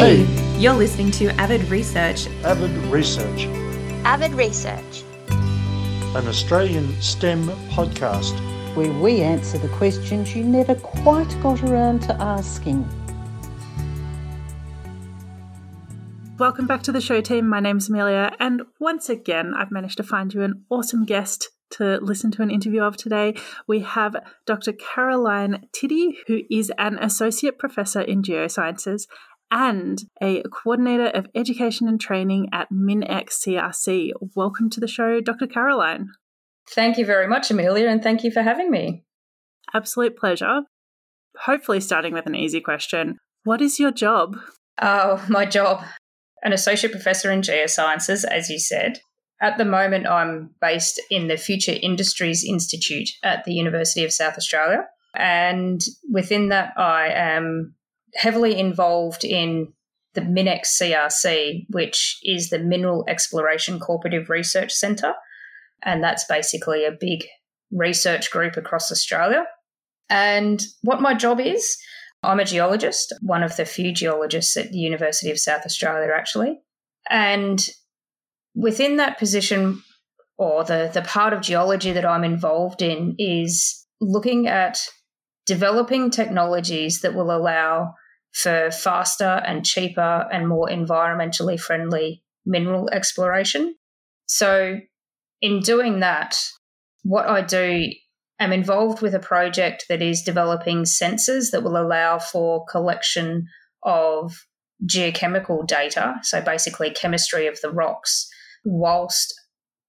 Hey, you're listening to Avid Research. Avid Research, Avid Research. an Australian STEM podcast. where we answer the questions you never quite got around to asking. Welcome back to the show team. My name's Amelia, and once again, I've managed to find you an awesome guest to listen to an interview of today. We have Dr. Caroline Tiddy, who is an associate professor in geosciences and a coordinator of education and training at MinEx CRC. Welcome to the show, Dr. Caroline. Thank you very much, Amelia, and thank you for having me. Absolute pleasure. Hopefully, starting with an easy question What is your job? Oh, my job. An associate professor in geosciences, as you said. At the moment, I'm based in the Future Industries Institute at the University of South Australia. And within that, I am heavily involved in the MinEx CRC, which is the Mineral Exploration Cooperative Research Centre. And that's basically a big research group across Australia. And what my job is, I'm a geologist, one of the few geologists at the University of South Australia, actually. And within that position, or the, the part of geology that I'm involved in, is looking at developing technologies that will allow for faster and cheaper and more environmentally friendly mineral exploration. So, in doing that, what I do, I'm involved with a project that is developing sensors that will allow for collection of geochemical data, so basically chemistry of the rocks, whilst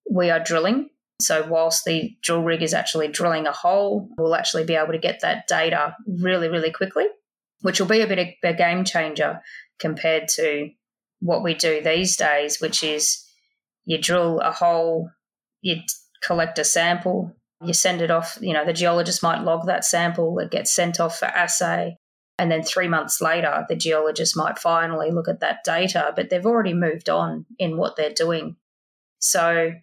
we are drilling. So, whilst the drill rig is actually drilling a hole, we'll actually be able to get that data really, really quickly, which will be a bit of a game changer compared to what we do these days, which is you drill a hole, you collect a sample, you send it off, you know, the geologist might log that sample, it gets sent off for assay. And then three months later, the geologist might finally look at that data, but they've already moved on in what they're doing. So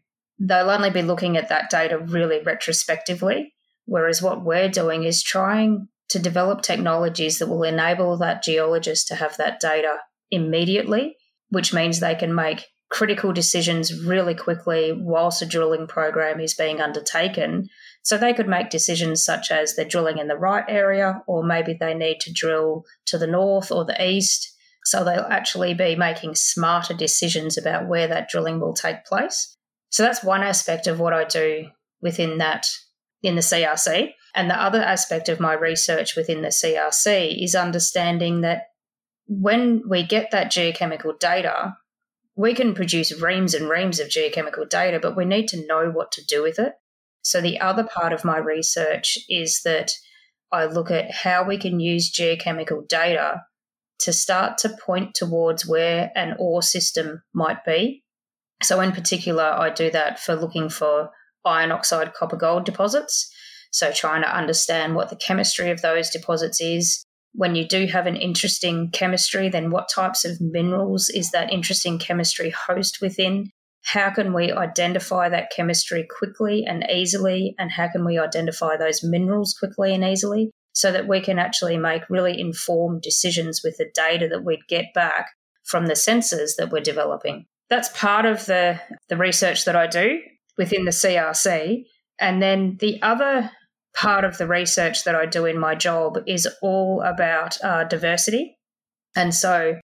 they'll only be looking at that data really retrospectively. Whereas what we're doing is trying to develop technologies that will enable that geologist to have that data immediately, which means they can make critical decisions really quickly whilst a drilling program is being undertaken. So they could make decisions such as they're drilling in the right area, or maybe they need to drill to the north or the east. So they'll actually be making smarter decisions about where that drilling will take place. So that's one aspect of what I do within that in the CRC. And the other aspect of my research within the CRC is understanding that when we get that geochemical data, we can produce reams and reams of geochemical data, but we need to know what to do with it. So, the other part of my research is that I look at how we can use geochemical data to start to point towards where an ore system might be. So, in particular, I do that for looking for iron oxide copper gold deposits. So, trying to understand what the chemistry of those deposits is, when you do have an interesting chemistry, then what types of minerals is that interesting chemistry host within? How can we identify that chemistry quickly and easily? And how can we identify those minerals quickly and easily so that we can actually make really informed decisions with the data that we'd get back from the sensors that we're developing? That's part of the, the research that I do within the CRC. And then the other part of the research that I do in my job is all about uh, diversity. And so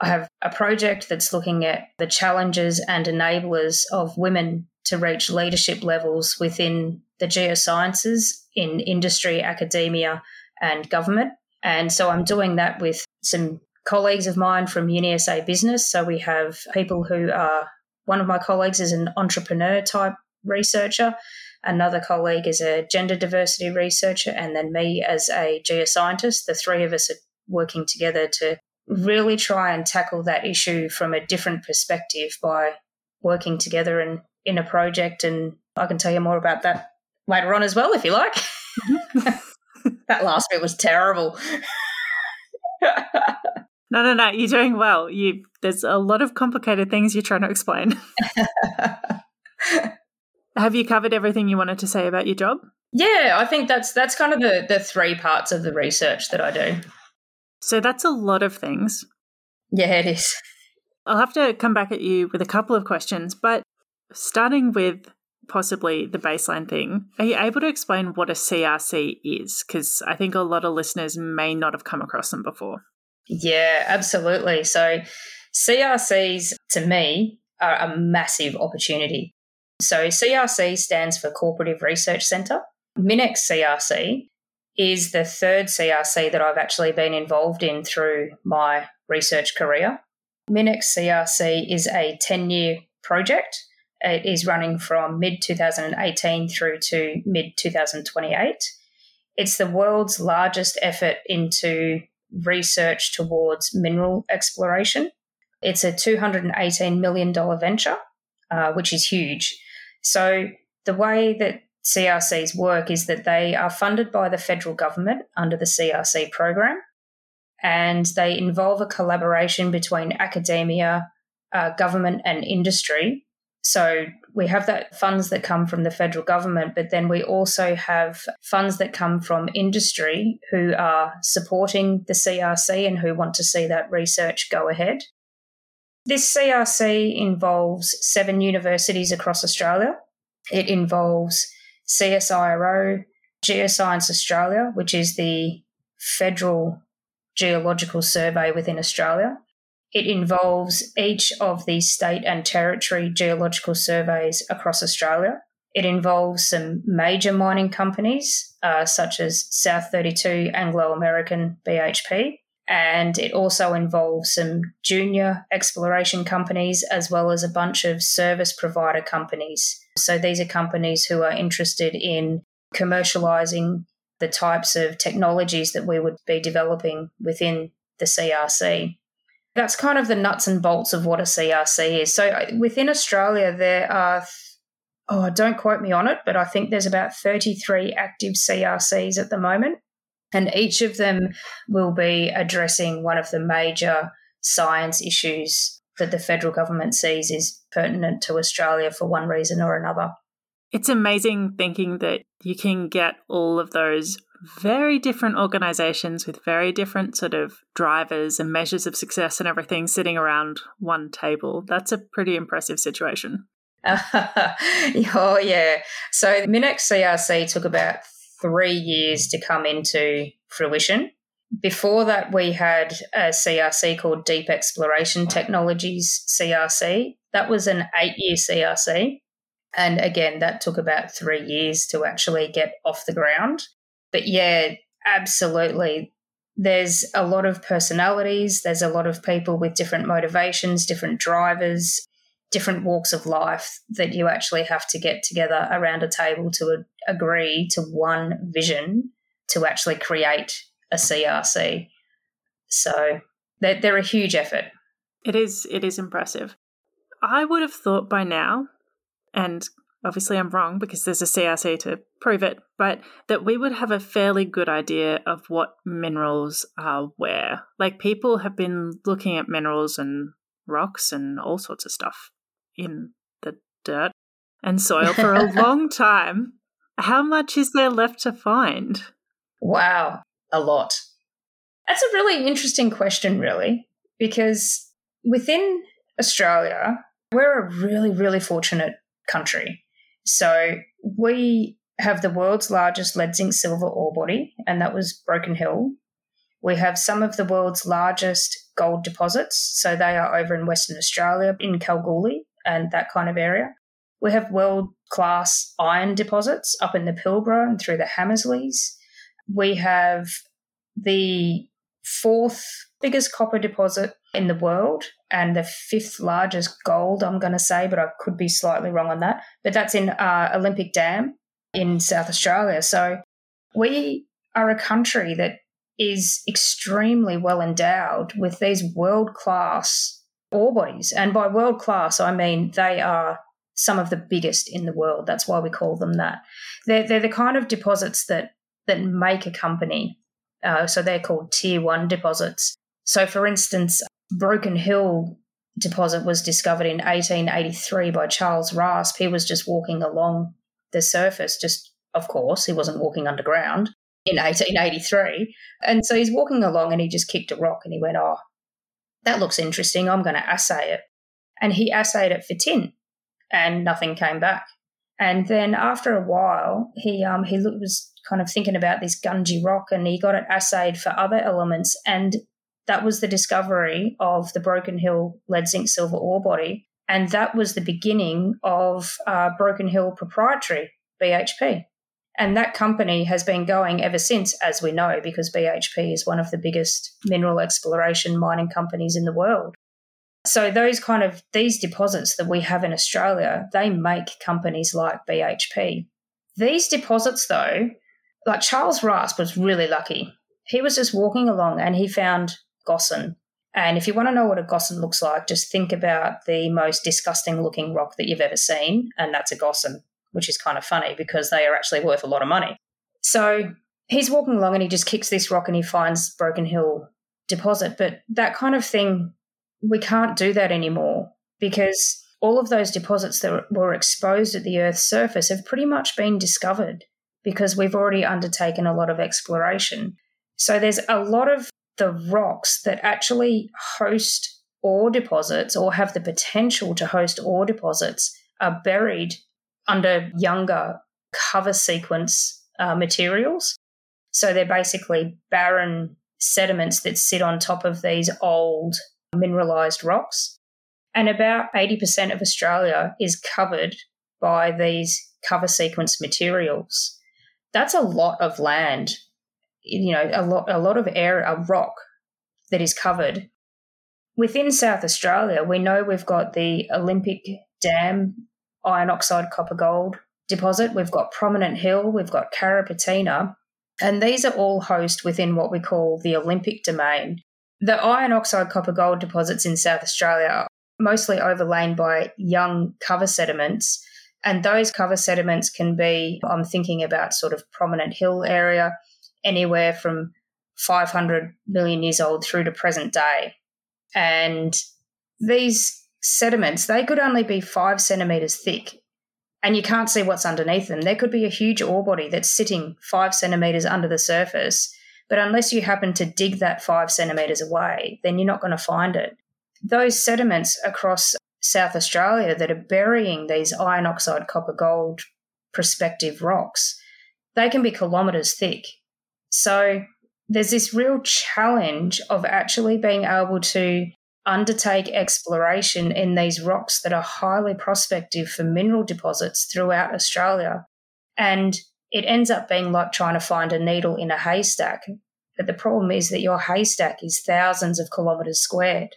I have a project that's looking at the challenges and enablers of women to reach leadership levels within the geosciences in industry, academia, and government. And so I'm doing that with some colleagues of mine from UniSA Business. So we have people who are, one of my colleagues is an entrepreneur type researcher Another colleague is a gender diversity researcher, and then me as a geoscientist. The three of us are working together to really try and tackle that issue from a different perspective by working together in, in a project. And I can tell you more about that later on as well, if you like. that last bit was terrible. No, no, no. You're doing well. You there's a lot of complicated things you're trying to explain. Have you covered everything you wanted to say about your job? Yeah, I think that's that's kind of the the three parts of the research that I do. So that's a lot of things. Yeah, it is. I'll have to come back at you with a couple of questions, but starting with possibly the baseline thing, are you able to explain what a CRC is? Because I think a lot of listeners may not have come across them before. Yeah, absolutely. So, CRCs to me are a massive opportunity. So, CRC stands for Cooperative Research Centre. MinEx CRC is the third CRC that I've actually been involved in through my research career. MinEx CRC is a 10 year project. It is running from mid 2018 through to mid 2028. It's the world's largest effort into research towards mineral exploration. It's a $218 million venture, uh, which is huge. So, the way that CRCs work is that they are funded by the federal government under the CRC program and they involve a collaboration between academia, uh, government, and industry. So we have that funds that come from the federal government, but then we also have funds that come from industry who are supporting the CRC and who want to see that research go ahead. This CRC involves seven universities across Australia. It involves CSIRO, Geoscience Australia, which is the federal geological survey within Australia. It involves each of the state and territory geological surveys across Australia. It involves some major mining companies, uh, such as South 32, Anglo American, BHP. And it also involves some junior exploration companies as well as a bunch of service provider companies. So these are companies who are interested in commercializing the types of technologies that we would be developing within the CRC. That's kind of the nuts and bolts of what a CRC is. So uh, within Australia, there are, oh, don't quote me on it, but I think there's about 33 active CRCs at the moment. And each of them will be addressing one of the major science issues that the federal government sees is pertinent to Australia for one reason or another. It's amazing thinking that you can get all of those very different organizations with very different sort of drivers and measures of success and everything sitting around one table. That's a pretty impressive situation. oh, yeah. So MinEx CRC took about three years to come into fruition. Before that, we had a CRC called Deep Exploration Technologies CRC. That was an eight year CRC. And again, that took about three years to actually get off the ground. But yeah, absolutely. There's a lot of personalities, there's a lot of people with different motivations, different drivers, different walks of life that you actually have to get together around a table to a- agree to one vision to actually create a CRC. So they're, they're a huge effort. It is. It is impressive. I would have thought by now and obviously I'm wrong because there's a CRC to prove it, but that we would have a fairly good idea of what minerals are where. Like people have been looking at minerals and rocks and all sorts of stuff in the dirt and soil for a long time. How much is there left to find? Wow, a lot. That's a really interesting question, really, because within Australia, we're a really, really fortunate country. So we have the world's largest lead zinc silver ore body, and that was Broken Hill. We have some of the world's largest gold deposits. So they are over in Western Australia, in Kalgoorlie, and that kind of area. We have world class iron deposits up in the Pilbara and through the Hamersleys. We have the fourth biggest copper deposit in the world and the fifth largest gold, I'm going to say, but I could be slightly wrong on that. But that's in uh, Olympic Dam in South Australia. So we are a country that is extremely well endowed with these world class ore bodies. And by world class, I mean they are some of the biggest in the world. That's why we call them that. They're, they're the kind of deposits that, that make a company. Uh, so they're called tier one deposits. So, for instance, Broken Hill deposit was discovered in 1883 by Charles Rasp. He was just walking along the surface, just of course, he wasn't walking underground in 1883. And so he's walking along and he just kicked a rock and he went, Oh, that looks interesting. I'm going to assay it. And he assayed it for tin and nothing came back. And then after a while, he um, he was kind of thinking about this Gunji rock and he got it assayed for other elements. And that was the discovery of the Broken Hill lead zinc silver ore body. And that was the beginning of uh, Broken Hill Proprietary, BHP. And that company has been going ever since, as we know, because BHP is one of the biggest mineral exploration mining companies in the world. So those kind of these deposits that we have in Australia, they make companies like BHP. These deposits though, like Charles Rasp was really lucky. He was just walking along and he found gossan. And if you want to know what a gossan looks like, just think about the most disgusting looking rock that you've ever seen, and that's a gossan, which is kind of funny because they are actually worth a lot of money. So he's walking along and he just kicks this rock and he finds Broken Hill deposit. But that kind of thing we can't do that anymore because all of those deposits that were exposed at the Earth's surface have pretty much been discovered because we've already undertaken a lot of exploration. So there's a lot of the rocks that actually host ore deposits or have the potential to host ore deposits are buried under younger cover sequence uh, materials. So they're basically barren sediments that sit on top of these old mineralized rocks. And about 80% of Australia is covered by these cover sequence materials. That's a lot of land, you know, a lot, a lot of air, a rock that is covered. Within South Australia, we know we've got the Olympic Dam iron oxide copper gold deposit, we've got Prominent Hill, we've got Carrapateena, and these are all host within what we call the Olympic domain. The iron oxide copper gold deposits in South Australia are mostly overlain by young cover sediments. And those cover sediments can be, I'm thinking about sort of Prominent Hill area, anywhere from 500 million years old through to present day. And these sediments, they could only be five centimeters thick. And you can't see what's underneath them. There could be a huge ore body that's sitting five centimeters under the surface but unless you happen to dig that five centimetres away, then you're not going to find it. Those sediments across South Australia that are burying these iron oxide copper gold prospective rocks, they can be kilometres thick. So there's this real challenge of actually being able to undertake exploration in these rocks that are highly prospective for mineral deposits throughout Australia. And it ends up being like trying to find a needle in a haystack. But the problem is that your haystack is thousands of kilometres squared.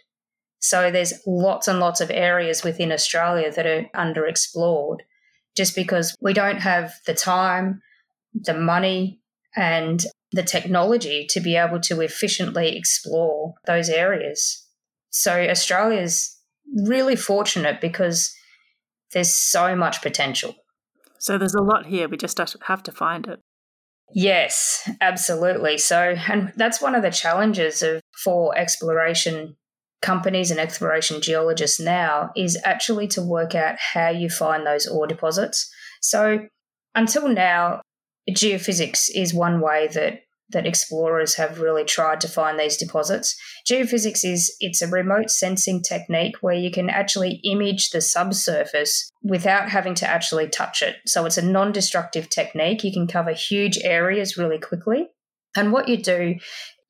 So there's lots and lots of areas within Australia that are underexplored just because we don't have the time, the money, and the technology to be able to efficiently explore those areas. So Australia's really fortunate because there's so much potential. So there's a lot here. We just have to find it. Yes, absolutely. So, and that's one of the challenges of for exploration companies and exploration geologists now is actually to work out how you find those ore deposits. So, until now, geophysics is one way that that explorers have really tried to find these deposits. Geophysics is it's a remote sensing technique where you can actually image the subsurface without having to actually touch it. So it's a non-destructive technique. You can cover huge areas really quickly. And what you do,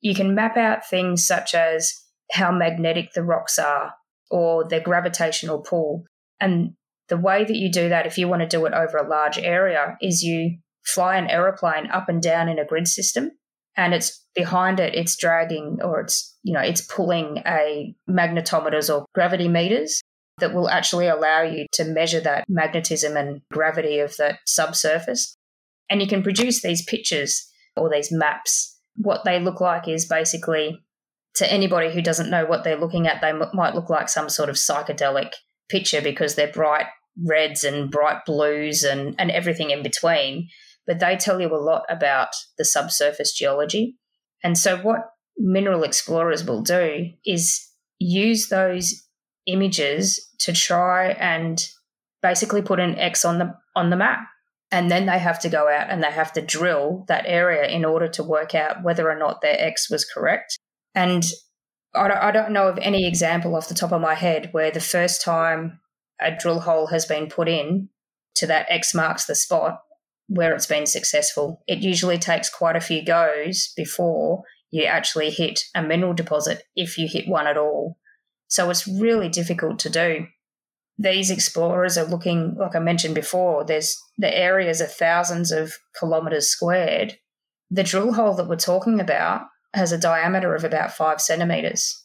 you can map out things such as how magnetic the rocks are or their gravitational pull. And the way that you do that, if you want to do it over a large area, is you fly an aeroplane up and down in a grid system and it's behind it it's dragging or it's you know it's pulling a magnetometers or gravity meters that will actually allow you to measure that magnetism and gravity of that subsurface. And you can produce these pictures or these maps. What they look like is basically to anybody who doesn't know what they're looking at they m- might look like some sort of psychedelic picture because they're bright reds and bright blues and, and everything in between but they tell you a lot about the subsurface geology. And so, what mineral explorers will do is use those images to try and basically put an X on the on the map. And then they have to go out and they have to drill that area in order to work out whether or not their X was correct. And I don't, I don't know of any example off the top of my head where the first time a drill hole has been put in to that X marks the spot where it's been successful. It usually takes quite a few goes before you actually hit a mineral deposit, if you hit one at all. So it's really difficult to do. These explorers are looking, like I mentioned before, there's the areas are thousands of kilometres squared. The drill hole that we're talking about has a diameter of about five centimetres.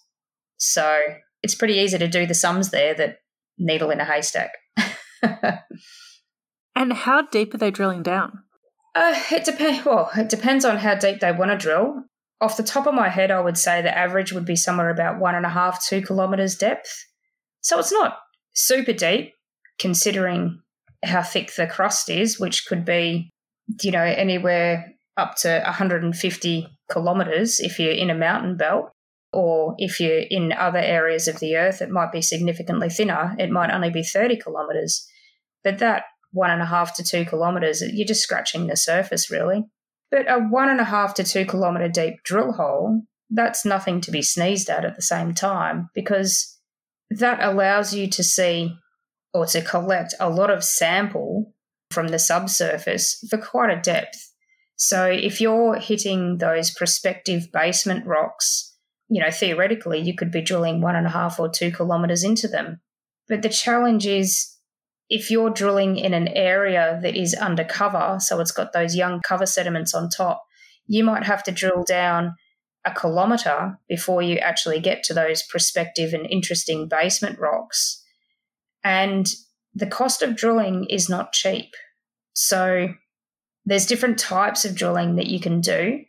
So it's pretty easy to do the sums there that needle in a haystack. and how deep are they drilling down? Uh, it depends. Well, it depends on how deep they want to drill. Off the top of my head, I would say the average would be somewhere about one and a half, two kilometres depth. So it's not super deep considering how thick the crust is, which could be, you know, anywhere up to 150 kilometres if you're in a mountain belt. Or if you're in other areas of the earth, it might be significantly thinner. It might only be 30 kilometres. But that one and a half to two kilometres, you're just scratching the surface, really. But a one and a half to two kilometre deep drill hole, that's nothing to be sneezed at at the same time because that allows you to see or to collect a lot of sample from the subsurface for quite a depth. So if you're hitting those prospective basement rocks, you know, theoretically, you could be drilling one and a half or two kilometres into them. But the challenge is if you're drilling in an area that is undercover, so it's got those young cover sediments on top, you might have to drill down a kilometre before you actually get to those prospective and interesting basement rocks. And the cost of drilling is not cheap. So there's different types of drilling that you can do.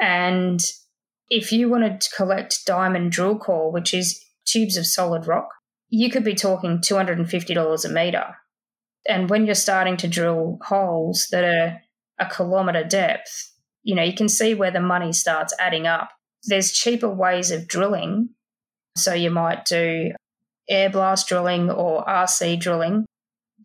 And if you wanted to collect diamond drill core, which is tubes of solid rock, you could be talking $250 a metre. And when you're starting to drill holes that are a kilometre depth, you know, you can see where the money starts adding up. There's cheaper ways of drilling. So you might do air blast drilling or RC drilling,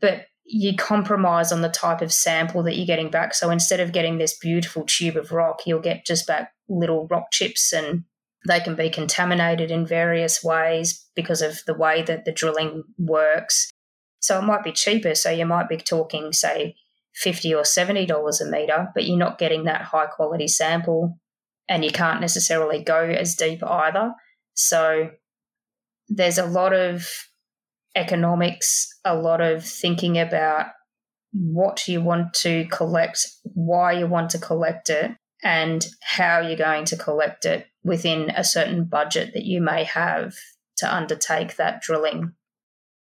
but you compromise on the type of sample that you're getting back. So instead of getting this beautiful tube of rock, you'll get just back little rock chips and they can be contaminated in various ways because of the way that the drilling works. So it might be cheaper. So you might be talking, say, fifty or seventy dollars a meter, but you're not getting that high quality sample, and you can't necessarily go as deep either. So there's a lot of economics, a lot of thinking about what you want to collect, why you want to collect it, and how you're going to collect it within a certain budget that you may have to undertake that drilling.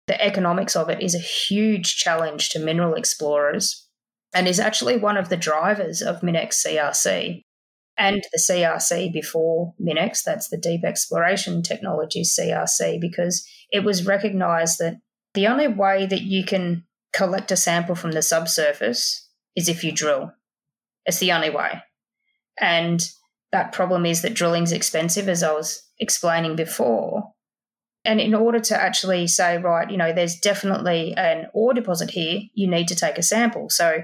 The economics of it is a huge challenge to mineral explorers and is actually one of the drivers of MinEx CRC and the CRC before MinEx, that's the Deep Exploration Technologies CRC, because it was recognized that the only way that you can collect a sample from the subsurface is if you drill. It's the only way. And that problem is that drilling's expensive, as I was explaining before. And in order to actually say, right, you know, there's definitely an ore deposit here, you need to take a sample. So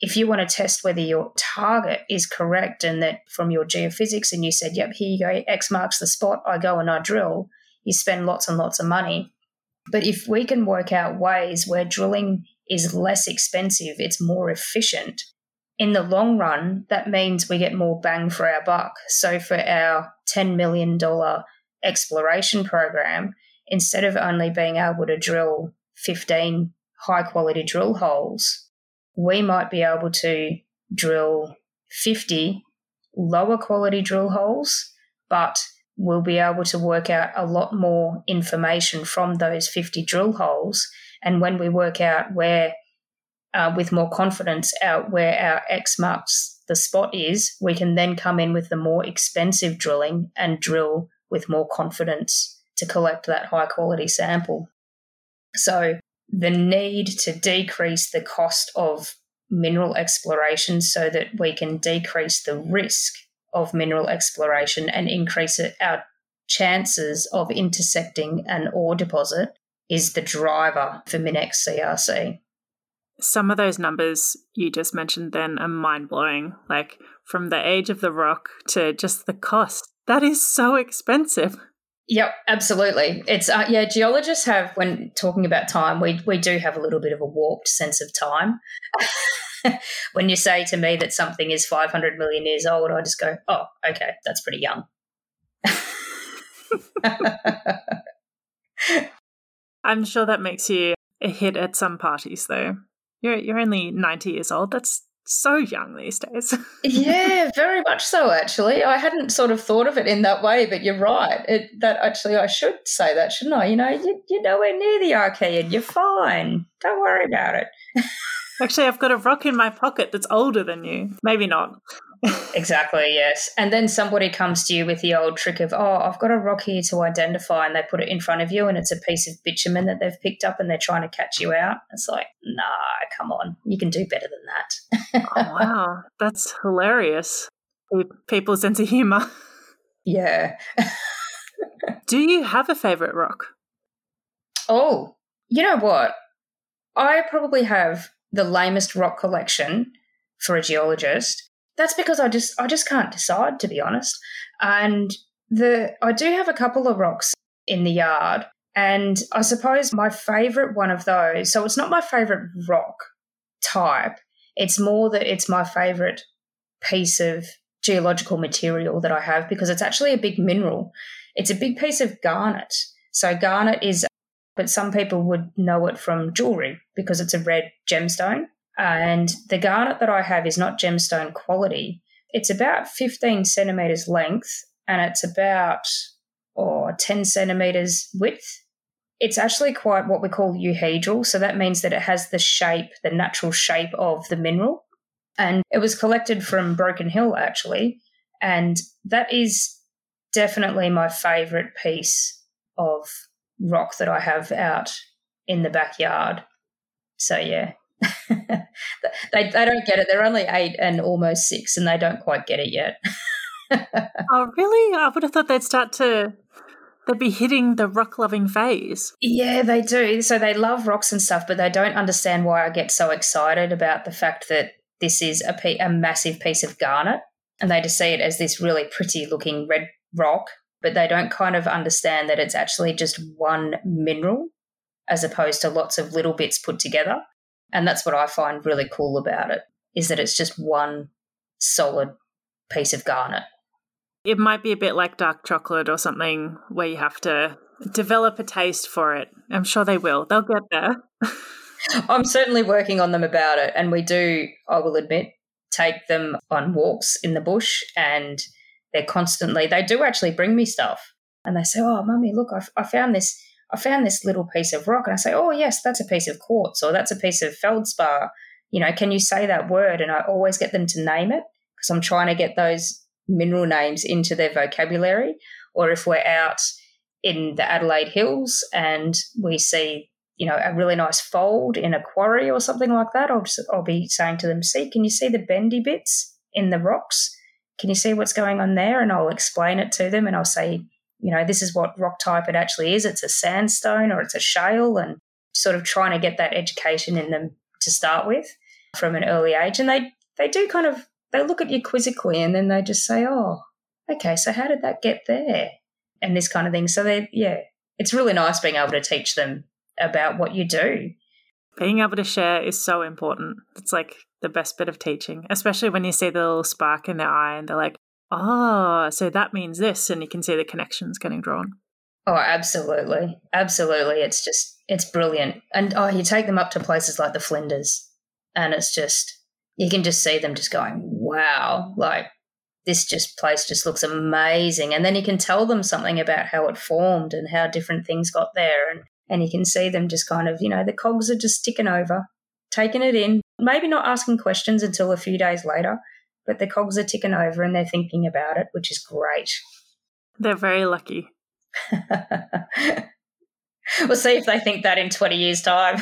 if you want to test whether your target is correct and that from your geophysics and you said, yep, here you go, X marks the spot, I go and I drill, you spend lots and lots of money. But if we can work out ways where drilling is less expensive, it's more efficient, in the long run, that means we get more bang for our buck. So for our $10 million exploration program, instead of only being able to drill 15 high quality drill holes, we might be able to drill 50 lower quality drill holes, but we'll be able to work out a lot more information from those 50 drill holes. And when we work out where uh, with more confidence out where our X marks the spot is, we can then come in with the more expensive drilling and drill with more confidence to collect that high quality sample. So, the need to decrease the cost of mineral exploration so that we can decrease the risk of mineral exploration and increase our chances of intersecting an ore deposit is the driver for MinEx CRC some of those numbers you just mentioned then are mind blowing. Like from the age of the rock to just the cost. That is so expensive. Yep, absolutely. It's uh, yeah. Geologists have, when talking about time, we we do have a little bit of a warped sense of time. when you say to me that something is 500 million years old, I just go, "Oh, okay, that's pretty young." I'm sure that makes you a hit at some parties, though. You're you're only 90 years old. That's so young these days. yeah, very much so. Actually, I hadn't sort of thought of it in that way, but you're right. It, that actually, I should say that, shouldn't I? You know, you, you're nowhere near the Archean. You're fine. Don't worry about it. actually, I've got a rock in my pocket that's older than you. Maybe not exactly, yes. And then somebody comes to you with the old trick of, oh, I've got a rock here to identify, and they put it in front of you, and it's a piece of bitumen that they've picked up, and they're trying to catch you out. It's like, nah, come on, you can do better than that. oh, wow, that's hilarious. People's sense of humor. Yeah. do you have a favorite rock? Oh, you know what? I probably have the lamest rock collection for a geologist that's because I just I just can't decide to be honest. And the I do have a couple of rocks in the yard, and I suppose my favorite one of those. So it's not my favorite rock type. It's more that it's my favorite piece of geological material that I have because it's actually a big mineral. It's a big piece of garnet. So garnet is, but some people would know it from jewelry because it's a red gemstone. And the garnet that I have is not gemstone quality. It's about 15 centimeters length and it's about or 10 centimeters width. It's actually quite what we call euhedral. So that means that it has the shape, the natural shape of the mineral. And it was collected from Broken Hill, actually. And that is definitely my favorite piece of rock that I have out in the backyard. So, yeah, they, they don't get it. They're only eight and almost six, and they don't quite get it yet. oh, really? I would have thought they'd start to. They'd be hitting the rock loving phase. Yeah, they do. So they love rocks and stuff, but they don't understand why I get so excited about the fact that this is a, pe- a massive piece of garnet. And they just see it as this really pretty looking red rock, but they don't kind of understand that it's actually just one mineral as opposed to lots of little bits put together. And that's what I find really cool about it is that it's just one solid piece of garnet. It might be a bit like dark chocolate or something where you have to develop a taste for it. I'm sure they will. They'll get there. I'm certainly working on them about it. And we do, I will admit, take them on walks in the bush and they're constantly, they do actually bring me stuff. And they say, Oh, mummy, look, I, I found this I found this little piece of rock and I say, oh, yes, that's a piece of quartz or that's a piece of feldspar. You know, can you say that word? And I always get them to name it because I'm trying to get those mineral names into their vocabulary. Or if we're out in the Adelaide Hills and we see, you know, a really nice fold in a quarry or something like that, I'll, just, I'll be saying to them, see, can you see the bendy bits in the rocks? Can you see what's going on there? And I'll explain it to them and I'll say, you know, this is what rock type it actually is. It's a sandstone or it's a shale, and sort of trying to get that education in them to start with from an early age. And they they do kind of they look at you quizzically, and then they just say, "Oh, okay, so how did that get there?" And this kind of thing. So they, yeah, it's really nice being able to teach them about what you do. Being able to share is so important. It's like the best bit of teaching, especially when you see the little spark in their eye and they're like, ah, oh, so that means this, and you can see the connections getting drawn. Oh, absolutely. Absolutely. It's just, it's brilliant. And oh, you take them up to places like the Flinders, and it's just, you can just see them just going, wow, like this just place just looks amazing. And then you can tell them something about how it formed and how different things got there. And, and you can see them just kind of, you know, the cogs are just ticking over, taking it in, maybe not asking questions until a few days later, but the cogs are ticking over and they're thinking about it, which is great. They're very lucky. we'll see if they think that in 20 years' time.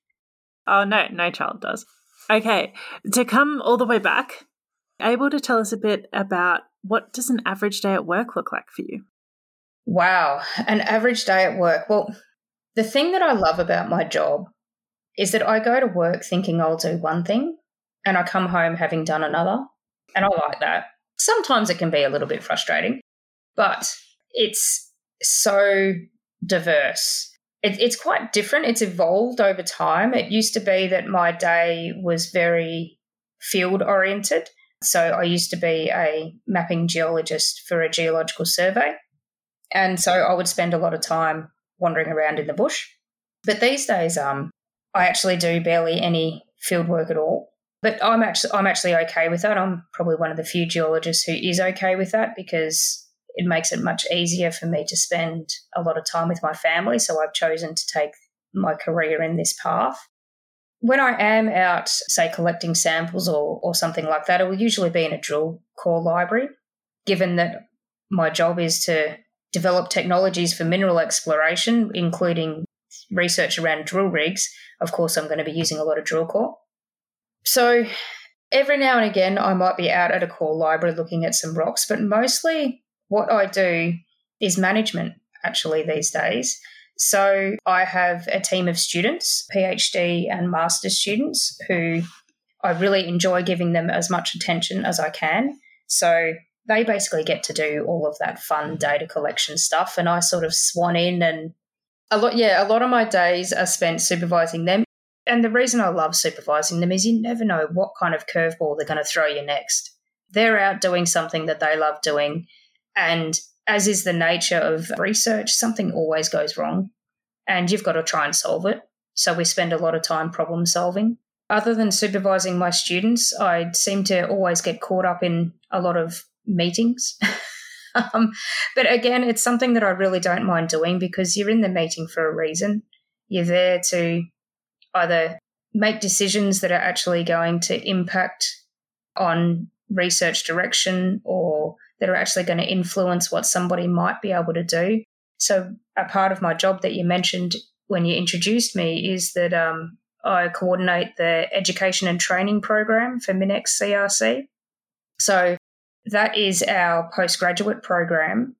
oh, no, no child does. Okay, to come all the way back, able to tell us a bit about what does an average day at work look like for you? Wow, an average day at work. Well, the thing that I love about my job is that I go to work thinking I'll do one thing and I come home having done another. And I like that. Sometimes it can be a little bit frustrating, but it's so diverse. It, it's quite different. It's evolved over time. It used to be that my day was very field oriented. So I used to be a mapping geologist for a geological survey. And so I would spend a lot of time wandering around in the bush. But these days, um, I actually do barely any field work at all. But I'm actually I'm actually okay with that. I'm probably one of the few geologists who is okay with that because it makes it much easier for me to spend a lot of time with my family. So I've chosen to take my career in this path. When I am out, say, collecting samples or, or something like that, it will usually be in a drill core library, given that my job is to develop technologies for mineral exploration, including research around drill rigs. Of course, I'm going to be using a lot of drill core. So every now and again, I might be out at a core library looking at some rocks, but mostly what I do is management actually these days. So I have a team of students, PhD and master's students, who I really enjoy giving them as much attention as I can. So they basically get to do all of that fun data collection stuff, and I sort of swan in and a lot. Yeah, a lot of my days are spent supervising them. And the reason I love supervising them is you never know what kind of curveball they're going to throw you next. They're out doing something that they love doing, and as is the nature of research, something always goes wrong and you've got to try and solve it. So we spend a lot of time problem solving. Other than supervising my students, I seem to always get caught up in a lot of meetings. um, but again, it's something that I really don't mind doing because you're in the meeting for a reason. You're there to either make decisions that are actually going to impact on research direction or that are actually going to influence what somebody might be able to do. So, a part of my job that you mentioned when you introduced me is that um, I coordinate the education and training program for MinEx CRC. So, that is our postgraduate program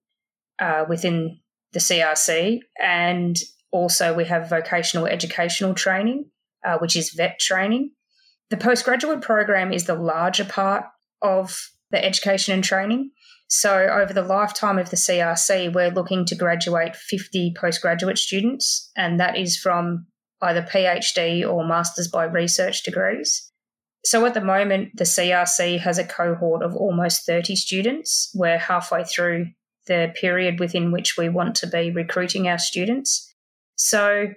uh, within the CRC. And also, we have vocational educational training, uh, which is VET training. The postgraduate program is the larger part of the education and training. So, over the lifetime of the CRC, we're looking to graduate 50 postgraduate students, and that is from either PhD or Masters by Research degrees. So, at the moment, the CRC has a cohort of almost 30 students. We're halfway through the period within which we want to be recruiting our students. So,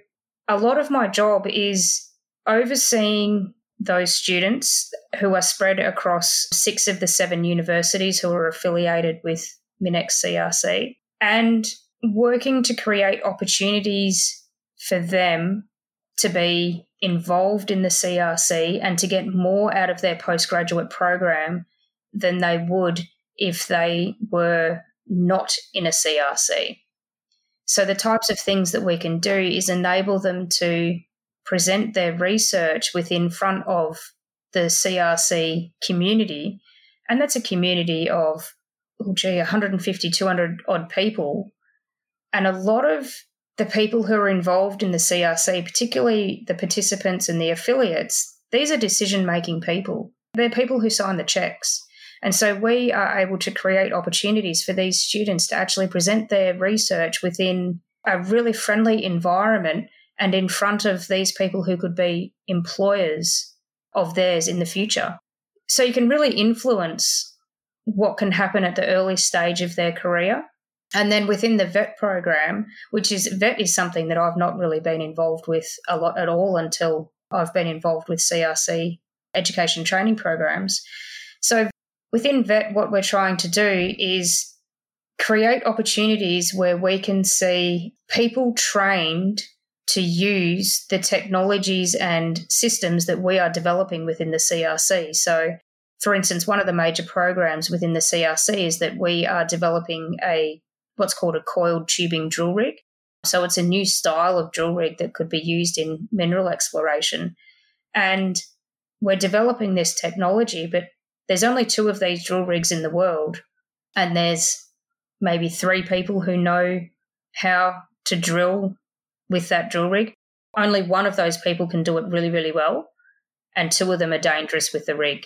a lot of my job is overseeing those students who are spread across six of the seven universities who are affiliated with MinEx CRC and working to create opportunities for them to be involved in the CRC and to get more out of their postgraduate program than they would if they were not in a CRC. So, the types of things that we can do is enable them to present their research within front of the CRC community. And that's a community of, oh gee, 150, 200 odd people. And a lot of the people who are involved in the CRC, particularly the participants and the affiliates, these are decision making people. They're people who sign the checks. And so we are able to create opportunities for these students to actually present their research within a really friendly environment and in front of these people who could be employers of theirs in the future. So you can really influence what can happen at the early stage of their career. And then within the VET program, which is VET is something that I've not really been involved with a lot at all until I've been involved with CRC education training programs. So within VET, what we're trying to do is create opportunities where we can see people trained to use the technologies and systems that we are developing within the CRC. So, for instance, one of the major programs within the CRC is that we are developing a what's called a coiled tubing drill rig. So, it's a new style of drill rig that could be used in mineral exploration. And we're developing this technology, but there's only two of these drill rigs in the world, and there's maybe three people who know how to drill with that drill rig. Only one of those people can do it really, really well, and two of them are dangerous with the rig.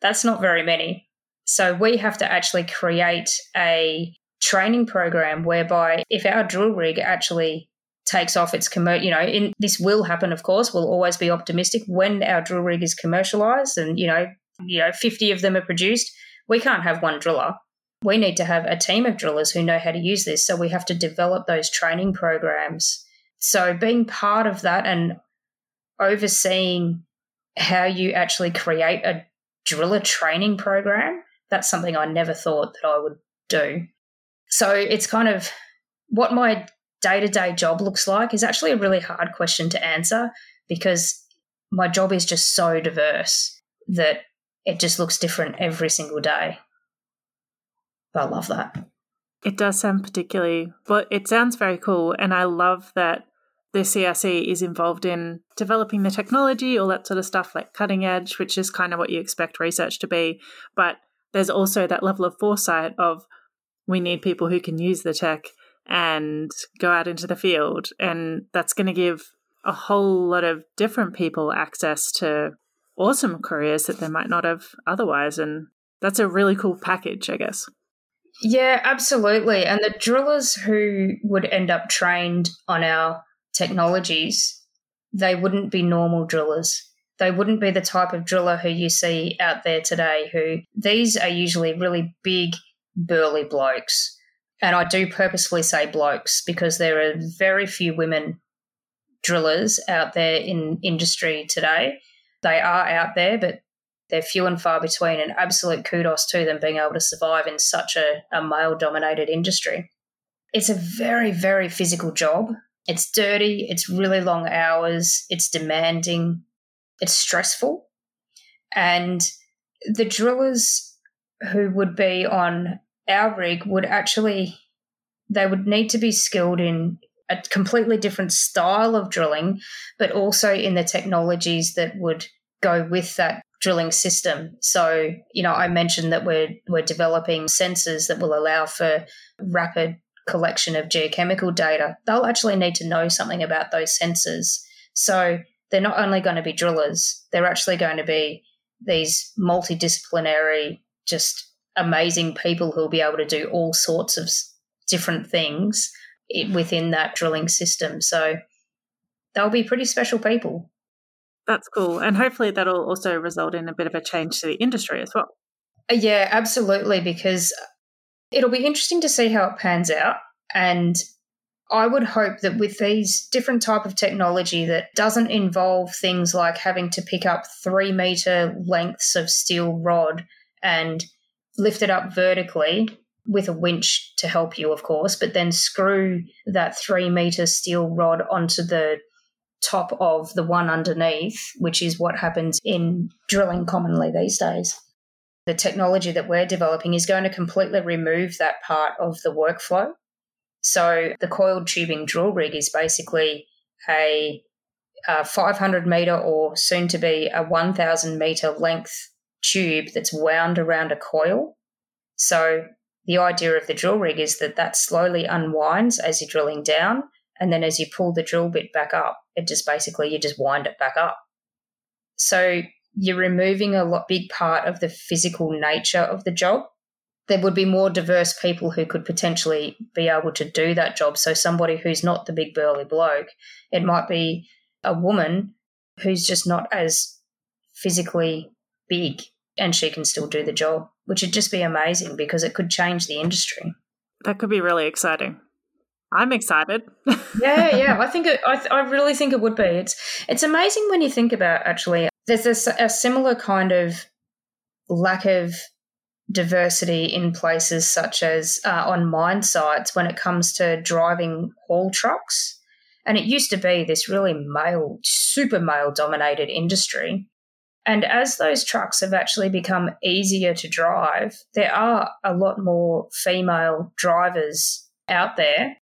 That's not very many. So we have to actually create a training program whereby if our drill rig actually takes off its commer you know in this will happen of course we'll always be optimistic when our drill rig is commercialized and you know you know 50 of them are produced we can't have one driller. We need to have a team of drillers who know how to use this so we have to develop those training programs. So being part of that and overseeing how you actually create a driller training program that's something i never thought that i would do. So it's kind of what my day to day job looks like is actually a really hard question to answer because my job is just so diverse that it just looks different every single day. I love that. It does sound particularly, but it sounds very cool. And I love that the CRC is involved in developing the technology, all that sort of stuff, like cutting edge, which is kind of what you expect research to be. But there's also that level of foresight of we need people who can use the tech and go out into the field. And that's going to give a whole lot of different people access to awesome careers that they might not have otherwise. And that's a really cool package, I guess. Yeah, absolutely. And the drillers who would end up trained on our technologies, they wouldn't be normal drillers. They wouldn't be the type of driller who you see out there today, who these are usually really big, burly blokes. And I do purposefully say blokes because there are very few women drillers out there in industry today. They are out there, but they're few and far between, and absolute kudos to them being able to survive in such a, a male dominated industry. It's a very, very physical job. It's dirty, it's really long hours, it's demanding, it's stressful. And the drillers who would be on our rig would actually they would need to be skilled in a completely different style of drilling, but also in the technologies that would go with that drilling system. So, you know, I mentioned that we're we're developing sensors that will allow for rapid collection of geochemical data. They'll actually need to know something about those sensors. So they're not only going to be drillers, they're actually going to be these multidisciplinary, just amazing people who'll be able to do all sorts of different things within that drilling system. So they'll be pretty special people. That's cool. And hopefully that'll also result in a bit of a change to the industry as well. Uh, yeah, absolutely. Because it'll be interesting to see how it pans out. And I would hope that with these different type of technology that doesn't involve things like having to pick up three meter lengths of steel rod and lift it up vertically with a winch to help you, of course, but then screw that three meter steel rod onto the top of the one underneath, which is what happens in drilling commonly these days. The technology that we're developing is going to completely remove that part of the workflow. So the coiled tubing drill rig is basically a, a 500 meter or soon to be a 1000 meter length tube that's wound around a coil. So the idea of the drill rig is that that slowly unwinds as you're drilling down, and then as you pull the drill bit back up, it just basically you just wind it back up. So you're removing a lot, big part of the physical nature of the job. There would be more diverse people who could potentially be able to do that job. So somebody who's not the big burly bloke, it might be a woman who's just not as physically big and she can still do the job, which would just be amazing because it could change the industry. That could be really exciting. I'm excited. yeah, yeah. I think it, I, th- I really think it would be. It's it's amazing when you think about actually. There's a, a similar kind of lack of diversity in places such as uh, on mine sites when it comes to driving haul trucks. And it used to be this really male, super male dominated industry. And as those trucks have actually become easier to drive, there are a lot more female drivers out there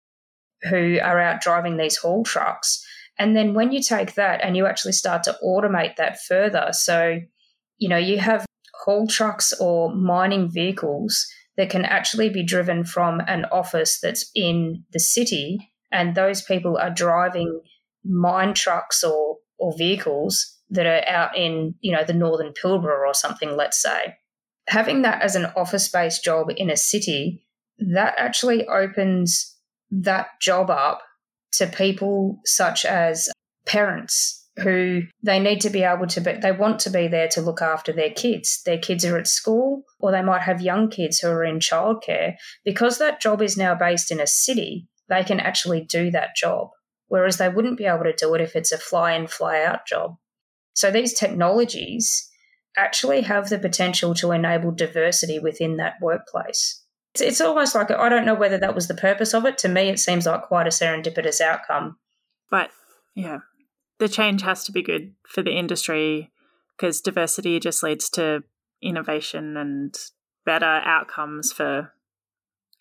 who are out driving these haul trucks. And then when you take that and you actually start to automate that further, so, you know, you have haul trucks or mining vehicles that can actually be driven from an office that's in the city, and those people are driving mine trucks or, or vehicles that are out in, you know, the northern Pilbara or something, let's say. Having that as an office based job in a city that actually opens that job up to people such as parents who they need to be able to be, they want to be there to look after their kids. Their kids are at school, or they might have young kids who are in childcare. Because that job is now based in a city, they can actually do that job, whereas they wouldn't be able to do it if it's a fly in, fly out job. So these technologies actually have the potential to enable diversity within that workplace. It's, it's almost like I don't know whether that was the purpose of it. To me, it seems like quite a serendipitous outcome. But yeah, the change has to be good for the industry because diversity just leads to innovation and better outcomes for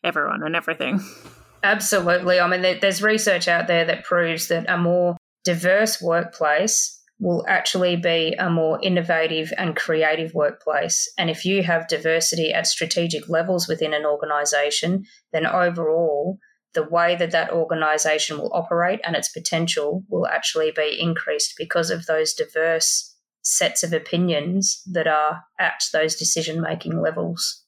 everyone and everything. Absolutely. I mean, there's research out there that proves that a more diverse workplace will actually be a more innovative and creative workplace. And if you have diversity at strategic levels within an organization, then overall, the way that that organization will operate and its potential will actually be increased because of those diverse sets of opinions that are at those decision making levels.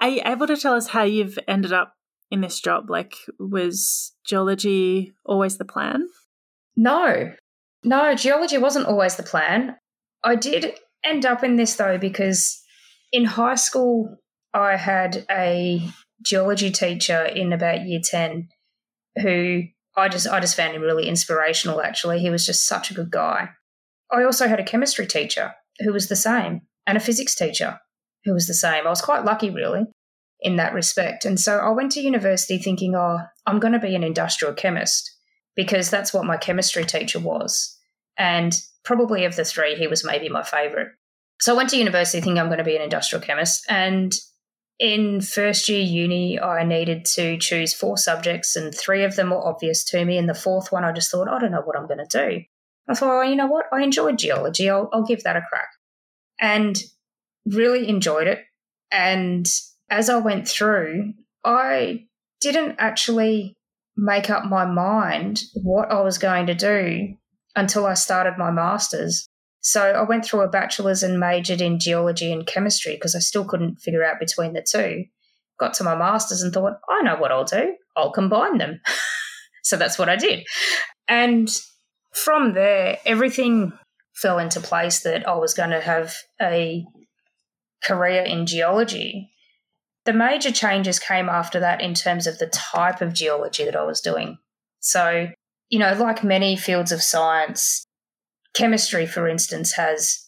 Are you able to tell us how you've ended up in this job? Like, was geology always the plan? No, no, geology wasn't always the plan. I did end up in this though because in high school I had a geology teacher in about year 10 who I just I just found him really inspirational actually. He was just such a good guy. I also had a chemistry teacher who was the same and a physics teacher who was the same. I was quite lucky really in that respect. And so I went to university thinking, "Oh, I'm going to be an industrial chemist." Because that's what my chemistry teacher was. And probably of the three, he was maybe my favorite. So I went to university thinking I'm going to be an industrial chemist. And in first year uni, I needed to choose four subjects, and three of them were obvious to me. And the fourth one, I just thought, I don't know what I'm going to do. I thought, well, you know what? I enjoyed geology. I'll, I'll give that a crack. And really enjoyed it. And as I went through, I didn't actually make up my mind what I was going to do until I started my master's. So I went through a bachelor's and majored in geology and chemistry because I still couldn't figure out between the two. Got to my master's and thought, I know what I'll do. I'll combine them. so that's what I did. And from there, everything fell into place that I was going to have a career in geology. The major changes came after that in terms of the type of geology that I was doing. So, you know, like many fields of science, chemistry, for instance, has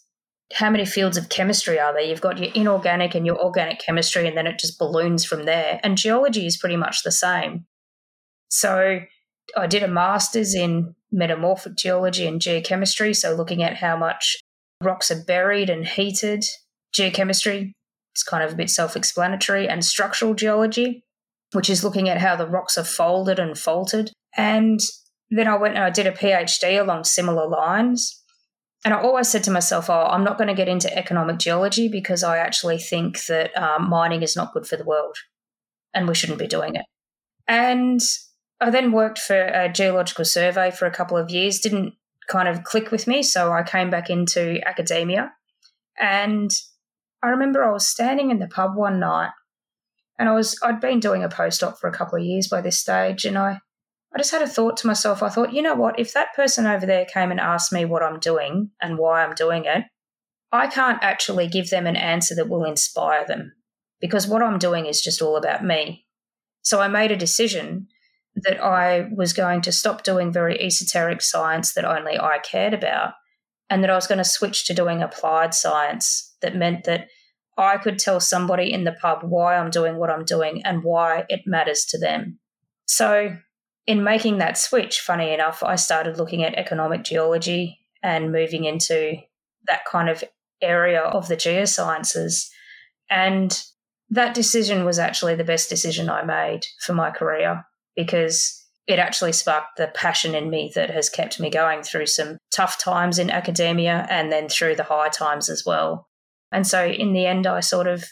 how many fields of chemistry are there? You've got your inorganic and your organic chemistry, and then it just balloons from there. And geology is pretty much the same. So I did a master's in metamorphic geology and geochemistry. So looking at how much rocks are buried and heated. Geochemistry, it's kind of a bit self explanatory. And structural geology, which is looking at how the rocks are folded and faulted. And then I went and I did a PhD along similar lines. And I always said to myself, oh, I'm not going to get into economic geology because I actually think that um, mining is not good for the world and we shouldn't be doing it. And I then worked for a geological survey for a couple of years, didn't kind of click with me. So I came back into academia. And I remember I was standing in the pub one night and I was, I'd been doing a postdoc for a couple of years by this stage. And I, I just had a thought to myself. I thought, you know what? If that person over there came and asked me what I'm doing and why I'm doing it, I can't actually give them an answer that will inspire them because what I'm doing is just all about me. So I made a decision that I was going to stop doing very esoteric science that only I cared about and that I was going to switch to doing applied science that meant that I could tell somebody in the pub why I'm doing what I'm doing and why it matters to them. So in making that switch, funny enough, I started looking at economic geology and moving into that kind of area of the geosciences. And that decision was actually the best decision I made for my career because it actually sparked the passion in me that has kept me going through some tough times in academia and then through the high times as well. And so in the end, I sort of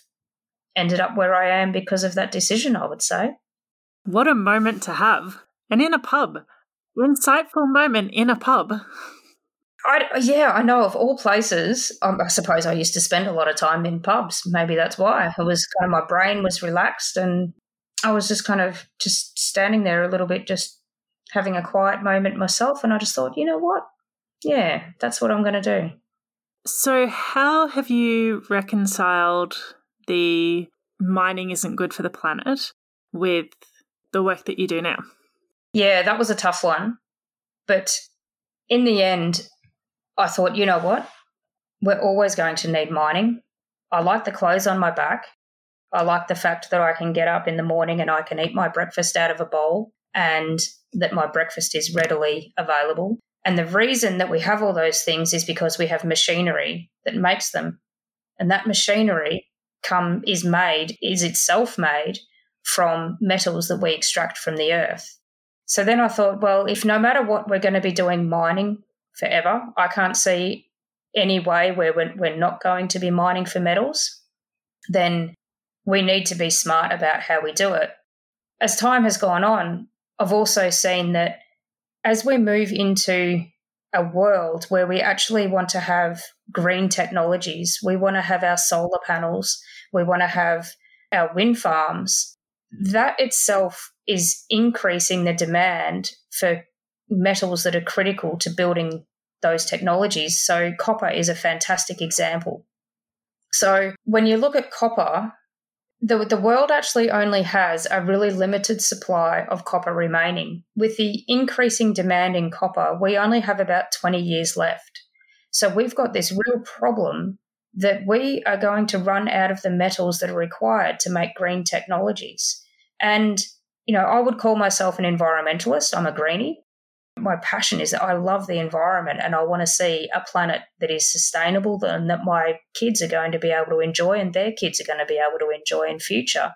ended up where I am because of that decision, I would say. What a moment to have and in a pub. Insightful moment in a pub. I, yeah, I know of all places. Um, I suppose I used to spend a lot of time in pubs. Maybe that's why. It was kind of my brain was relaxed and I was just kind of just standing there a little bit, just having a quiet moment myself. And I just thought, you know what? Yeah, that's what I'm going to do. So, how have you reconciled the mining isn't good for the planet with the work that you do now? Yeah, that was a tough one. But in the end, I thought, you know what? We're always going to need mining. I like the clothes on my back. I like the fact that I can get up in the morning and I can eat my breakfast out of a bowl and that my breakfast is readily available. And the reason that we have all those things is because we have machinery that makes them. And that machinery come is made, is itself made from metals that we extract from the earth. So then I thought, well, if no matter what we're going to be doing mining forever, I can't see any way where we're, we're not going to be mining for metals, then we need to be smart about how we do it. As time has gone on, I've also seen that as we move into a world where we actually want to have green technologies, we want to have our solar panels, we want to have our wind farms, that itself is increasing the demand for metals that are critical to building those technologies. So, copper is a fantastic example. So, when you look at copper, the, the world actually only has a really limited supply of copper remaining. With the increasing demand in copper, we only have about 20 years left. So we've got this real problem that we are going to run out of the metals that are required to make green technologies. And, you know, I would call myself an environmentalist. I'm a greenie my passion is that I love the environment and I want to see a planet that is sustainable and that my kids are going to be able to enjoy and their kids are going to be able to enjoy in future.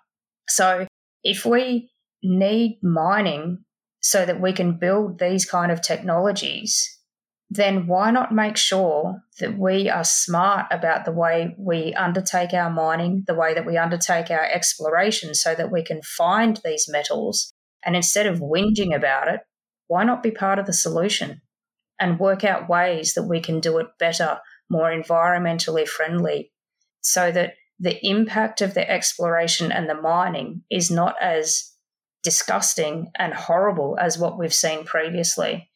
So if we need mining so that we can build these kind of technologies, then why not make sure that we are smart about the way we undertake our mining, the way that we undertake our exploration so that we can find these metals and instead of whinging about it, why not be part of the solution and work out ways that we can do it better, more environmentally friendly, so that the impact of the exploration and the mining is not as disgusting and horrible as what we've seen previously.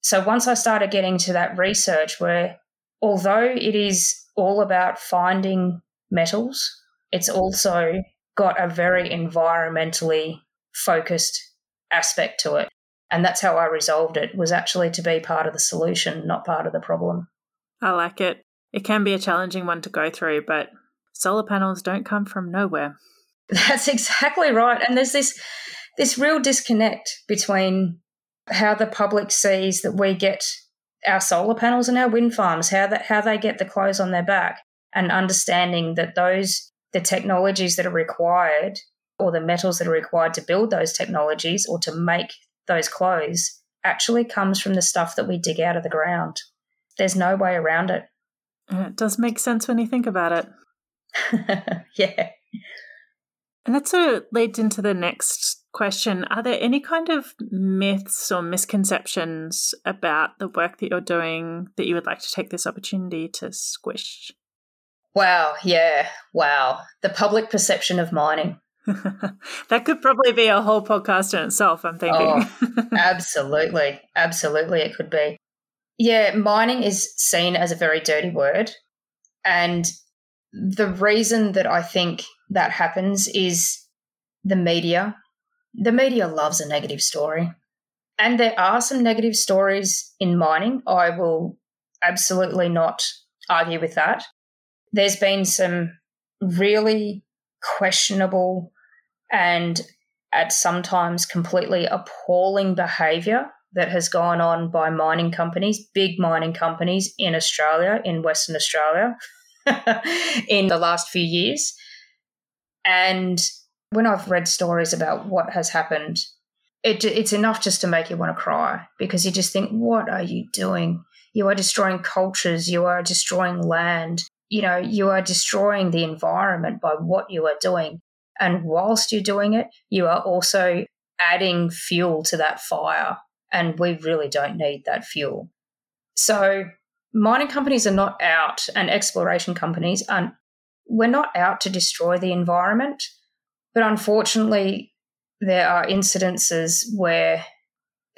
So once I started getting to that research where although it is all about finding metals, it's also got a very environmentally focused aspect to it. And that's how I resolved it was actually to be part of the solution, not part of the problem. I like it. It can be a challenging one to go through, but solar panels don't come from nowhere. That's exactly right. And there's this this real disconnect between how the public sees that we get our solar panels and our wind farms, how that how they get the clothes on their back, and understanding that those the technologies that are required or the metals that are required to build those technologies or to make those clothes actually comes from the stuff that we dig out of the ground. There's no way around it. it does make sense when you think about it. yeah. And that sort of leads into the next question. Are there any kind of myths or misconceptions about the work that you're doing that you would like to take this opportunity to squish? Wow, yeah, wow. The public perception of mining. that could probably be a whole podcast in itself, I'm thinking. Oh, absolutely. Absolutely, it could be. Yeah, mining is seen as a very dirty word. And the reason that I think that happens is the media. The media loves a negative story. And there are some negative stories in mining. I will absolutely not argue with that. There's been some really questionable and at sometimes completely appalling behaviour that has gone on by mining companies, big mining companies in Australia, in Western Australia, in the last few years. And when I've read stories about what has happened, it, it's enough just to make you want to cry because you just think, what are you doing? You are destroying cultures, you are destroying land, you know, you are destroying the environment by what you are doing. And whilst you're doing it, you are also adding fuel to that fire. And we really don't need that fuel. So, mining companies are not out, and exploration companies are, we're not out to destroy the environment. But unfortunately, there are incidences where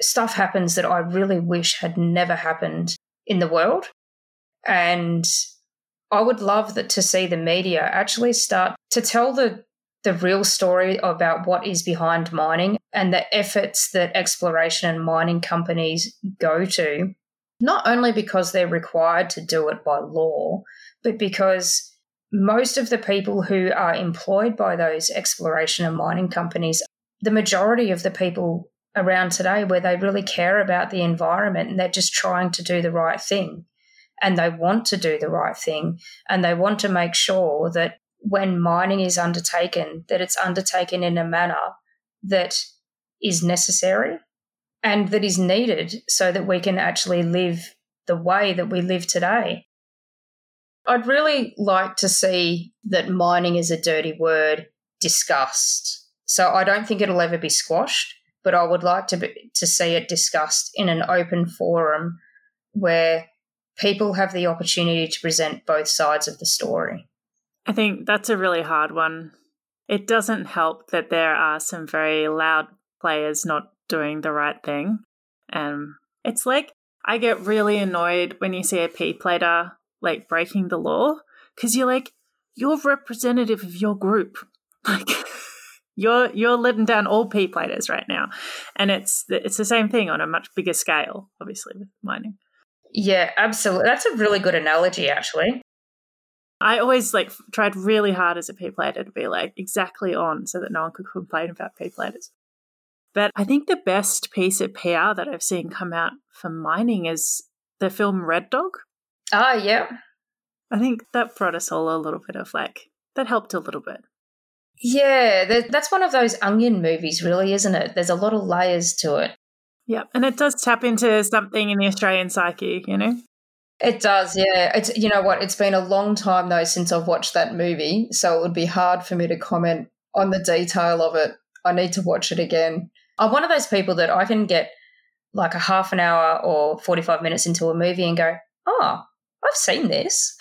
stuff happens that I really wish had never happened in the world. And I would love that to see the media actually start to tell the the real story about what is behind mining and the efforts that exploration and mining companies go to, not only because they're required to do it by law, but because most of the people who are employed by those exploration and mining companies, the majority of the people around today, where they really care about the environment and they're just trying to do the right thing. And they want to do the right thing and they want to make sure that when mining is undertaken that it's undertaken in a manner that is necessary and that is needed so that we can actually live the way that we live today. I'd really like to see that mining is a dirty word discussed. So I don't think it'll ever be squashed, but I would like to be, to see it discussed in an open forum where people have the opportunity to present both sides of the story. I think that's a really hard one. It doesn't help that there are some very loud players not doing the right thing. And it's like I get really annoyed when you see a P plater like breaking the law because you're like, you're representative of your group. Like you're you're letting down all P platers right now. And it's it's the same thing on a much bigger scale, obviously, with mining. Yeah, absolutely. That's a really good analogy, actually. I always like tried really hard as a P plater to be like exactly on so that no one could complain about P platers. But I think the best piece of PR that I've seen come out for mining is the film Red Dog. Ah, yeah. I think that brought us all a little bit of like, that helped a little bit. Yeah, that's one of those onion movies, really, isn't it? There's a lot of layers to it. Yeah, and it does tap into something in the Australian psyche, you know? It does, yeah. It's you know what? It's been a long time though since I've watched that movie, so it would be hard for me to comment on the detail of it. I need to watch it again. I'm one of those people that I can get like a half an hour or 45 minutes into a movie and go, "Oh, I've seen this."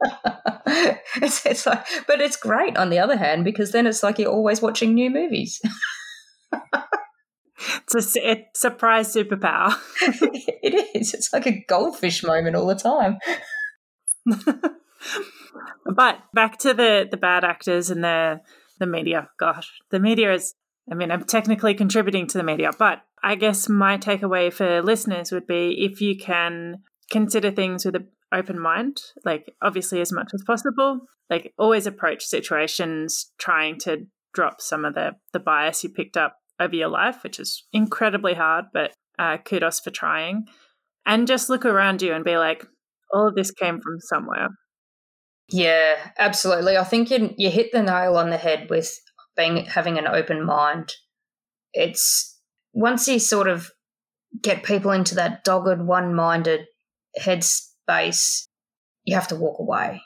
it's, it's like, but it's great on the other hand because then it's like you're always watching new movies. It's a, a surprise superpower. it is. It's like a goldfish moment all the time. but back to the the bad actors and the the media. Gosh, the media is. I mean, I'm technically contributing to the media, but I guess my takeaway for listeners would be if you can consider things with an open mind, like obviously as much as possible, like always approach situations trying to drop some of the the bias you picked up over your life, which is incredibly hard, but uh, kudos for trying. And just look around you and be like, all of this came from somewhere. Yeah, absolutely. I think you you hit the nail on the head with being having an open mind. It's once you sort of get people into that dogged, one-minded headspace, you have to walk away.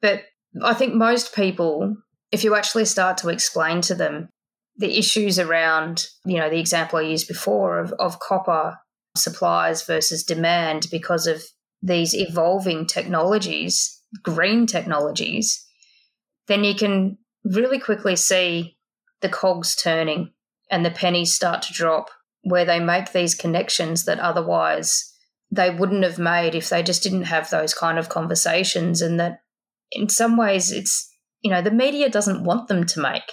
But I think most people, if you actually start to explain to them the issues around, you know, the example I used before of, of copper supplies versus demand because of these evolving technologies, green technologies, then you can really quickly see the cogs turning and the pennies start to drop where they make these connections that otherwise they wouldn't have made if they just didn't have those kind of conversations and that in some ways it's you know the media doesn't want them to make.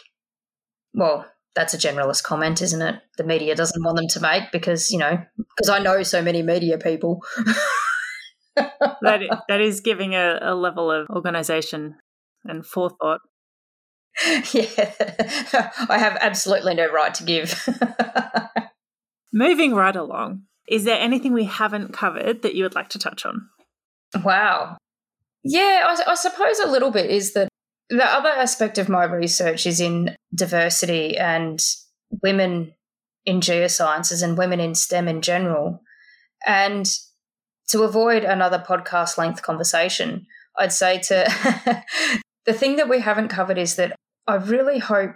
Well that's a generalist comment, isn't it? The media doesn't want them to make because, you know, because I know so many media people. that, that is giving a, a level of organization and forethought. Yeah, I have absolutely no right to give. Moving right along, is there anything we haven't covered that you would like to touch on? Wow. Yeah, I, I suppose a little bit is that the other aspect of my research is in diversity and women in geosciences and women in STEM in general. And to avoid another podcast length conversation, I'd say to the thing that we haven't covered is that I really hope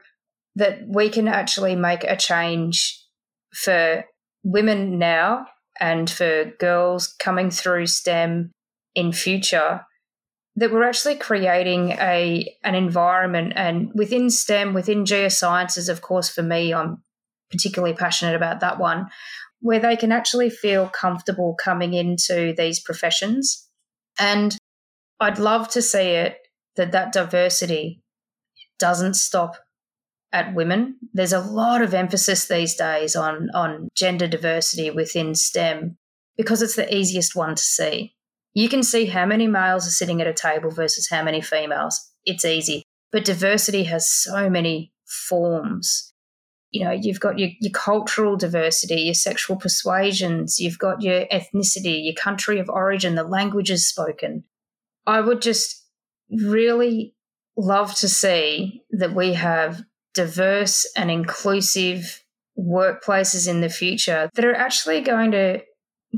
that we can actually make a change for women now and for girls coming through STEM in future that we're actually creating a an environment and within STEM, within geosciences, of course, for me, I'm particularly passionate about that one, where they can actually feel comfortable coming into these professions. And I'd love to see it that that diversity doesn't stop at women. There's a lot of emphasis these days on on gender diversity within STEM because it's the easiest one to see. You can see how many males are sitting at a table versus how many females. It's easy. But diversity has so many forms. You know, you've got your, your cultural diversity, your sexual persuasions, you've got your ethnicity, your country of origin, the languages spoken. I would just really love to see that we have diverse and inclusive workplaces in the future that are actually going to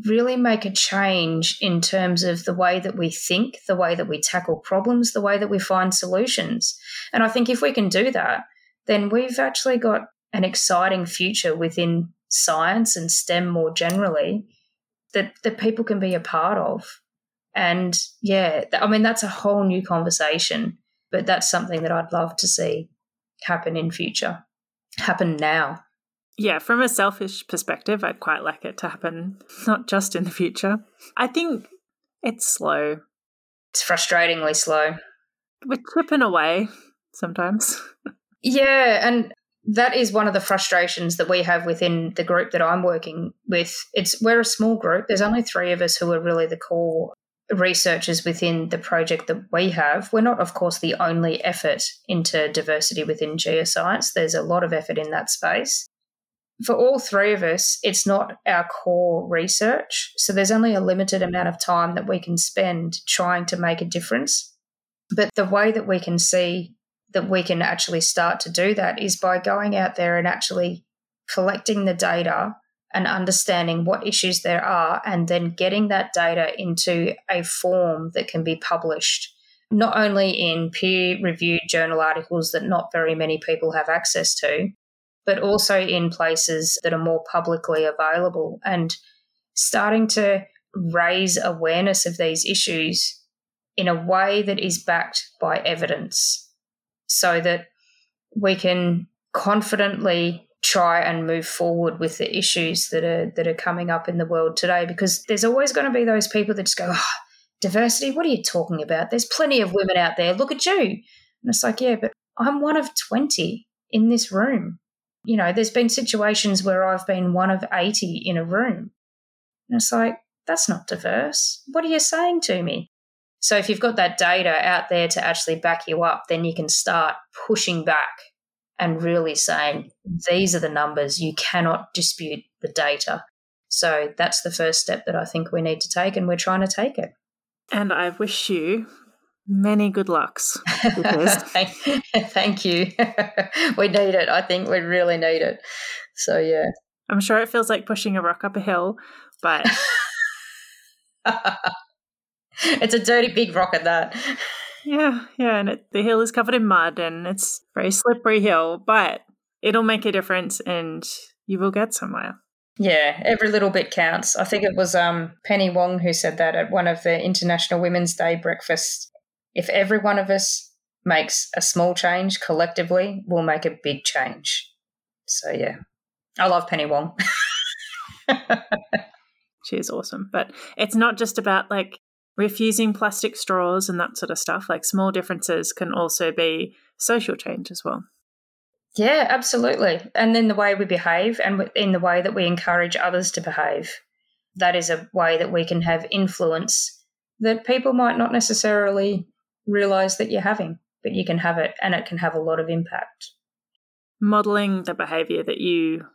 really make a change in terms of the way that we think, the way that we tackle problems, the way that we find solutions. And I think if we can do that, then we've actually got an exciting future within science and STEM more generally that, that people can be a part of. And yeah, I mean, that's a whole new conversation, but that's something that I'd love to see happen in future, happen now. Yeah, from a selfish perspective, I'd quite like it to happen not just in the future. I think it's slow. It's frustratingly slow. We're tripping away sometimes. yeah, and that is one of the frustrations that we have within the group that I'm working with. It's we're a small group. There's only three of us who are really the core researchers within the project that we have. We're not, of course, the only effort into diversity within geoscience. There's a lot of effort in that space for all three of us, it's not our core research. So there's only a limited amount of time that we can spend trying to make a difference. But the way that we can see that we can actually start to do that is by going out there and actually collecting the data and understanding what issues there are, and then getting that data into a form that can be published, not only in peer reviewed journal articles that not very many people have access to, but also in places that are more publicly available. And starting to raise awareness of these issues in a way that is backed by evidence so that we can confidently try and move forward with the issues that are that are coming up in the world today. Because there's always going to be those people that just go oh, diversity what are you talking about? There's plenty of women out there. Look at you. And it's like yeah but i'm one of 20 in this room you know, there's been situations where I've been one of 80 in a room. And it's like, that's not diverse. What are you saying to me? So if you've got that data out there to actually back you up, then you can start pushing back and really saying, these are the numbers. You cannot dispute the data. So that's the first step that I think we need to take, and we're trying to take it. And I wish you many good lucks. Thank you. we need it. I think we really need it. So, yeah. I'm sure it feels like pushing a rock up a hill, but. it's a dirty big rock at that. Yeah, yeah, and it, the hill is covered in mud and it's a very slippery hill, but it'll make a difference and you will get somewhere. Yeah, every little bit counts. I think it was um, Penny Wong who said that at one of the International Women's Day breakfasts if every one of us makes a small change collectively, we'll make a big change. So, yeah, I love Penny Wong. she is awesome. But it's not just about like refusing plastic straws and that sort of stuff. Like small differences can also be social change as well. Yeah, absolutely. And then the way we behave and in the way that we encourage others to behave. That is a way that we can have influence that people might not necessarily realize that you're having, but you can have it and it can have a lot of impact. Modeling the behavior that you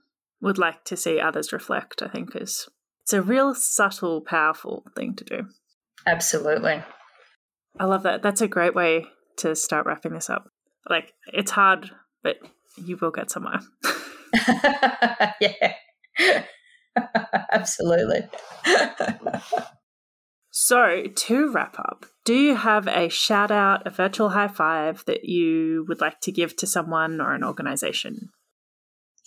would like to see others reflect, I think, is it's a real subtle, powerful thing to do. Absolutely. I love that. That's a great way to start wrapping this up. Like, it's hard, but you will get somewhere. yeah. Absolutely. So, to wrap up, do you have a shout out, a virtual high five that you would like to give to someone or an organization?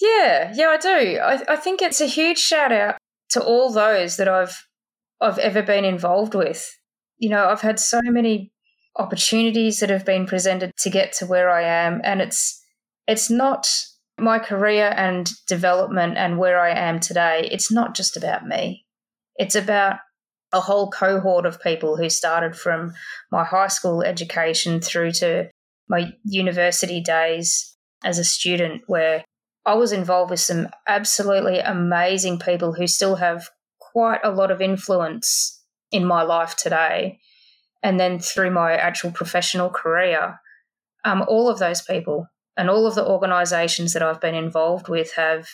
Yeah, yeah, I do. I, I think it's a huge shout out to all those that I've I've ever been involved with. You know, I've had so many opportunities that have been presented to get to where I am. And it's it's not my career and development and where I am today, it's not just about me. It's about a whole cohort of people who started from my high school education through to my university days as a student, where I was involved with some absolutely amazing people who still have quite a lot of influence in my life today. And then through my actual professional career, um, all of those people and all of the organizations that I've been involved with have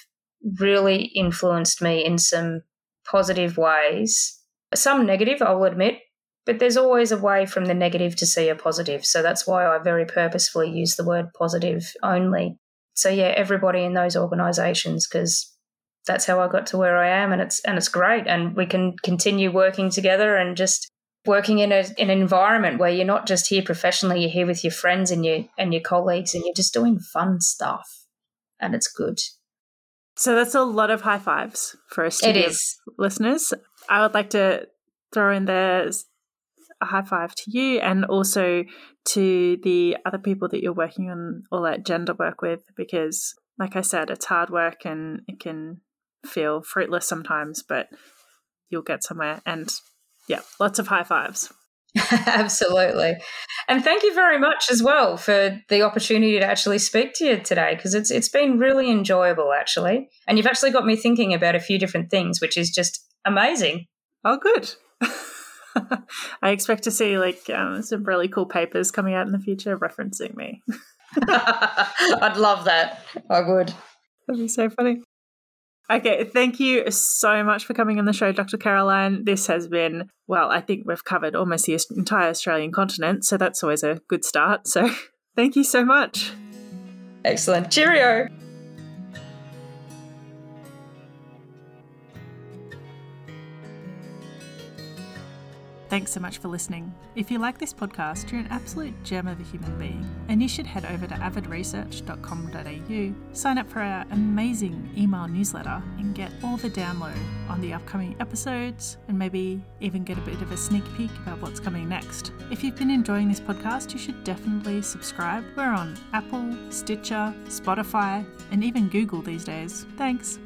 really influenced me in some positive ways. Some negative, I will admit, but there's always a way from the negative to see a positive. So that's why I very purposefully use the word positive only. So yeah, everybody in those organizations because that's how I got to where I am and it's and it's great and we can continue working together and just working in, a, in an environment where you're not just here professionally, you're here with your friends and your and your colleagues, and you're just doing fun stuff, and it's good. So that's a lot of high fives for us it is. listeners. I would like to throw in there a high five to you and also to the other people that you're working on all that gender work with because like I said, it's hard work and it can feel fruitless sometimes, but you'll get somewhere. And yeah, lots of high fives. Absolutely. And thank you very much as well for the opportunity to actually speak to you today because it's it's been really enjoyable actually. And you've actually got me thinking about a few different things which is just amazing. Oh good. I expect to see like um, some really cool papers coming out in the future referencing me. I'd love that. I would. That'd be so funny. Okay, thank you so much for coming on the show, Dr. Caroline. This has been, well, I think we've covered almost the entire Australian continent, so that's always a good start. So thank you so much. Excellent. Cheerio. Thanks so much for listening. If you like this podcast, you're an absolute gem of a human being, and you should head over to avidresearch.com.au, sign up for our amazing email newsletter, and get all the download on the upcoming episodes, and maybe even get a bit of a sneak peek about what's coming next. If you've been enjoying this podcast, you should definitely subscribe. We're on Apple, Stitcher, Spotify, and even Google these days. Thanks.